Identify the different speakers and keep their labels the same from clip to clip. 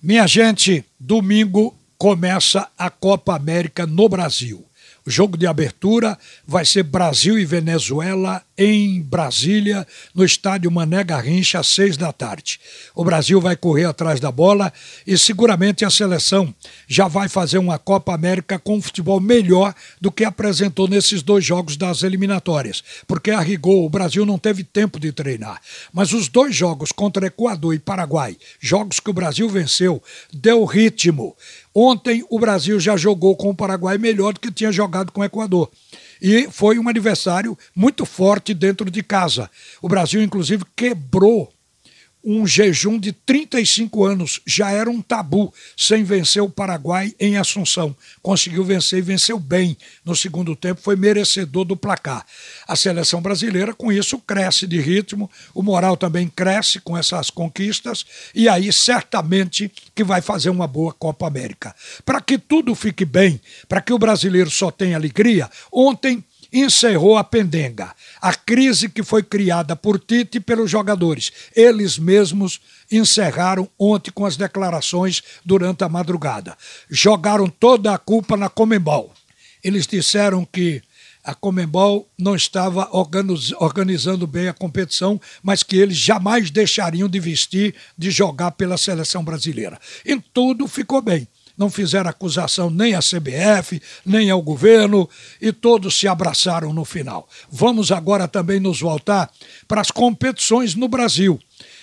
Speaker 1: Minha gente, domingo começa a Copa América no Brasil. O jogo de abertura vai ser Brasil e Venezuela em Brasília, no estádio Mané Garrincha, às seis da tarde. O Brasil vai correr atrás da bola e seguramente a seleção já vai fazer uma Copa América com um futebol melhor do que apresentou nesses dois jogos das eliminatórias, porque a rigor o Brasil não teve tempo de treinar. Mas os dois jogos contra Equador e Paraguai, jogos que o Brasil venceu, deu ritmo. Ontem o Brasil já jogou com o Paraguai melhor do que tinha jogado com o Equador. E foi um adversário muito forte dentro de casa. O Brasil, inclusive, quebrou um jejum de 35 anos. Já era um tabu sem vencer o Paraguai em Assunção. Conseguiu vencer e venceu bem no segundo tempo, foi merecedor do placar. A seleção brasileira, com isso, cresce de ritmo, o moral também cresce com essas conquistas, e aí certamente que vai fazer uma boa Copa América. Para que tudo fique bem, para que o brasileiro só tenha alegria, ontem encerrou a pendenga. A crise que foi criada por Tite e pelos jogadores. Eles mesmos encerraram ontem com as declarações durante a madrugada. Jogaram toda a culpa na Comembol. Eles disseram que a Comembol não estava organizando bem a competição, mas que eles jamais deixariam de vestir, de jogar pela seleção brasileira. Em tudo ficou bem não fizeram acusação nem à CBF, nem ao governo, e todos se abraçaram no final. Vamos agora também nos voltar para as competições no Brasil.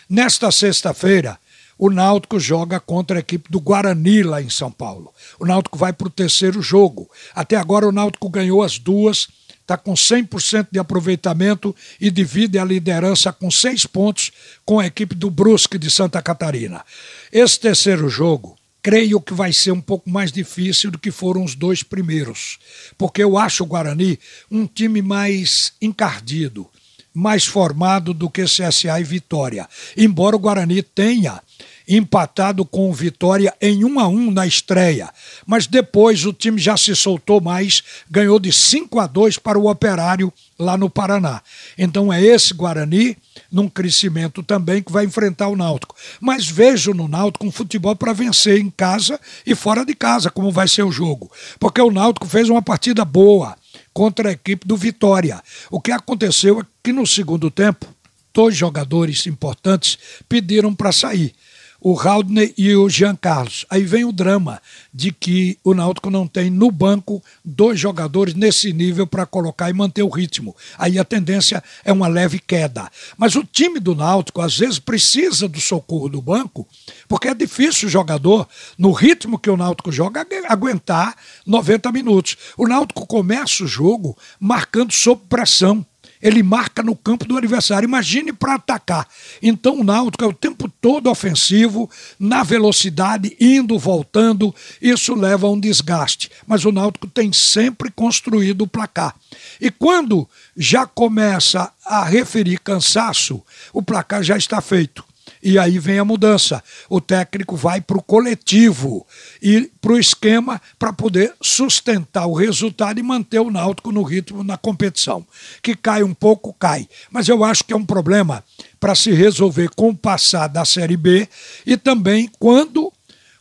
Speaker 1: Nesta sexta-feira, o Náutico joga contra a equipe do Guarani lá em São Paulo. O Náutico vai para o terceiro jogo. Até agora o Náutico ganhou as duas, está com 100% de aproveitamento e divide a liderança com seis pontos com a equipe do Brusque de Santa Catarina. Esse terceiro jogo creio que vai ser um pouco mais difícil do que foram os dois primeiros, porque eu acho o Guarani um time mais encardido, mais formado do que CSA e Vitória. Embora o Guarani tenha empatado com o Vitória em 1 a 1 na estreia. Mas depois o time já se soltou mais, ganhou de 5 a 2 para o Operário lá no Paraná. Então é esse Guarani num crescimento também que vai enfrentar o Náutico. Mas vejo no Náutico um futebol para vencer em casa e fora de casa, como vai ser o jogo. Porque o Náutico fez uma partida boa contra a equipe do Vitória. O que aconteceu é que no segundo tempo, dois jogadores importantes pediram para sair o Haldner e o Jean Carlos. Aí vem o drama de que o Náutico não tem no banco dois jogadores nesse nível para colocar e manter o ritmo. Aí a tendência é uma leve queda. Mas o time do Náutico às vezes precisa do socorro do banco, porque é difícil o jogador, no ritmo que o Náutico joga, aguentar 90 minutos. O Náutico começa o jogo marcando sob pressão ele marca no campo do adversário. Imagine para atacar. Então o Náutico é o tempo todo ofensivo, na velocidade, indo, voltando. Isso leva a um desgaste. Mas o Náutico tem sempre construído o placar. E quando já começa a referir cansaço, o placar já está feito. E aí vem a mudança. O técnico vai para o coletivo e para o esquema para poder sustentar o resultado e manter o Náutico no ritmo na competição. Que cai um pouco, cai. Mas eu acho que é um problema para se resolver com o passar da Série B e também quando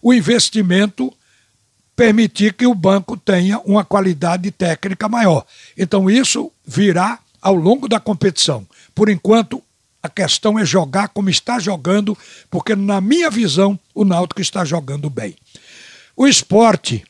Speaker 1: o investimento permitir que o banco tenha uma qualidade técnica maior. Então isso virá ao longo da competição. Por enquanto, a questão é jogar como está jogando, porque, na minha visão, o Náutico está jogando bem. O esporte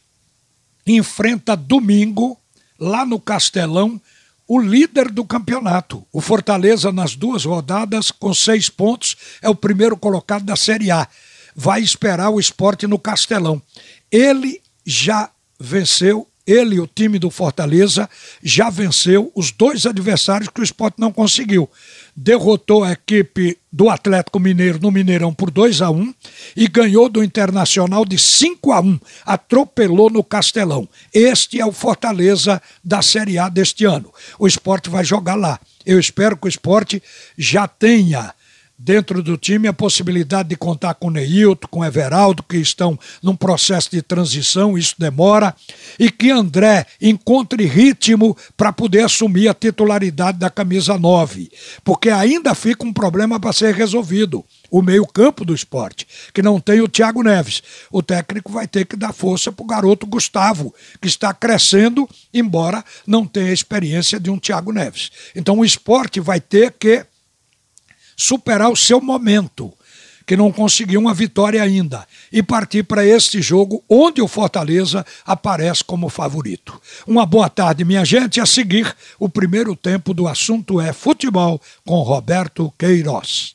Speaker 1: enfrenta domingo, lá no Castelão, o líder do campeonato. O Fortaleza, nas duas rodadas, com seis pontos, é o primeiro colocado da Série A. Vai esperar o esporte no Castelão. Ele já venceu ele, o time do Fortaleza, já venceu os dois adversários que o esporte não conseguiu. Derrotou a equipe do Atlético Mineiro no Mineirão por 2 a 1 e ganhou do Internacional de 5 a 1 Atropelou no Castelão. Este é o Fortaleza da Série A deste ano. O esporte vai jogar lá. Eu espero que o esporte já tenha dentro do time a possibilidade de contar com Neilton, com Everaldo, que estão num processo de transição, isso demora, e que André encontre ritmo para poder assumir a titularidade da camisa 9, porque ainda fica um problema para ser resolvido. O meio-campo do esporte, que não tem o Thiago Neves. O técnico vai ter que dar força para o garoto Gustavo, que está crescendo, embora não tenha a experiência de um Thiago Neves. Então o esporte vai ter que superar o seu momento, que não conseguiu uma vitória ainda, e partir para este jogo onde o Fortaleza aparece como favorito. Uma boa tarde, minha gente. A seguir, o primeiro tempo do assunto é futebol com Roberto Queiroz.